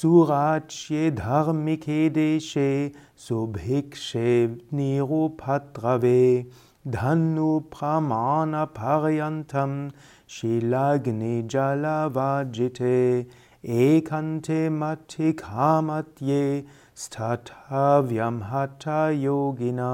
सुराच्ये धार्मिके देशे सुभिक्षे निरुपद्रवे धनुप्रमाणपर्यन्तं शिलाग्निजलवाजिते एकन्ते मथ्खामध्ये स्थ हठयोगिना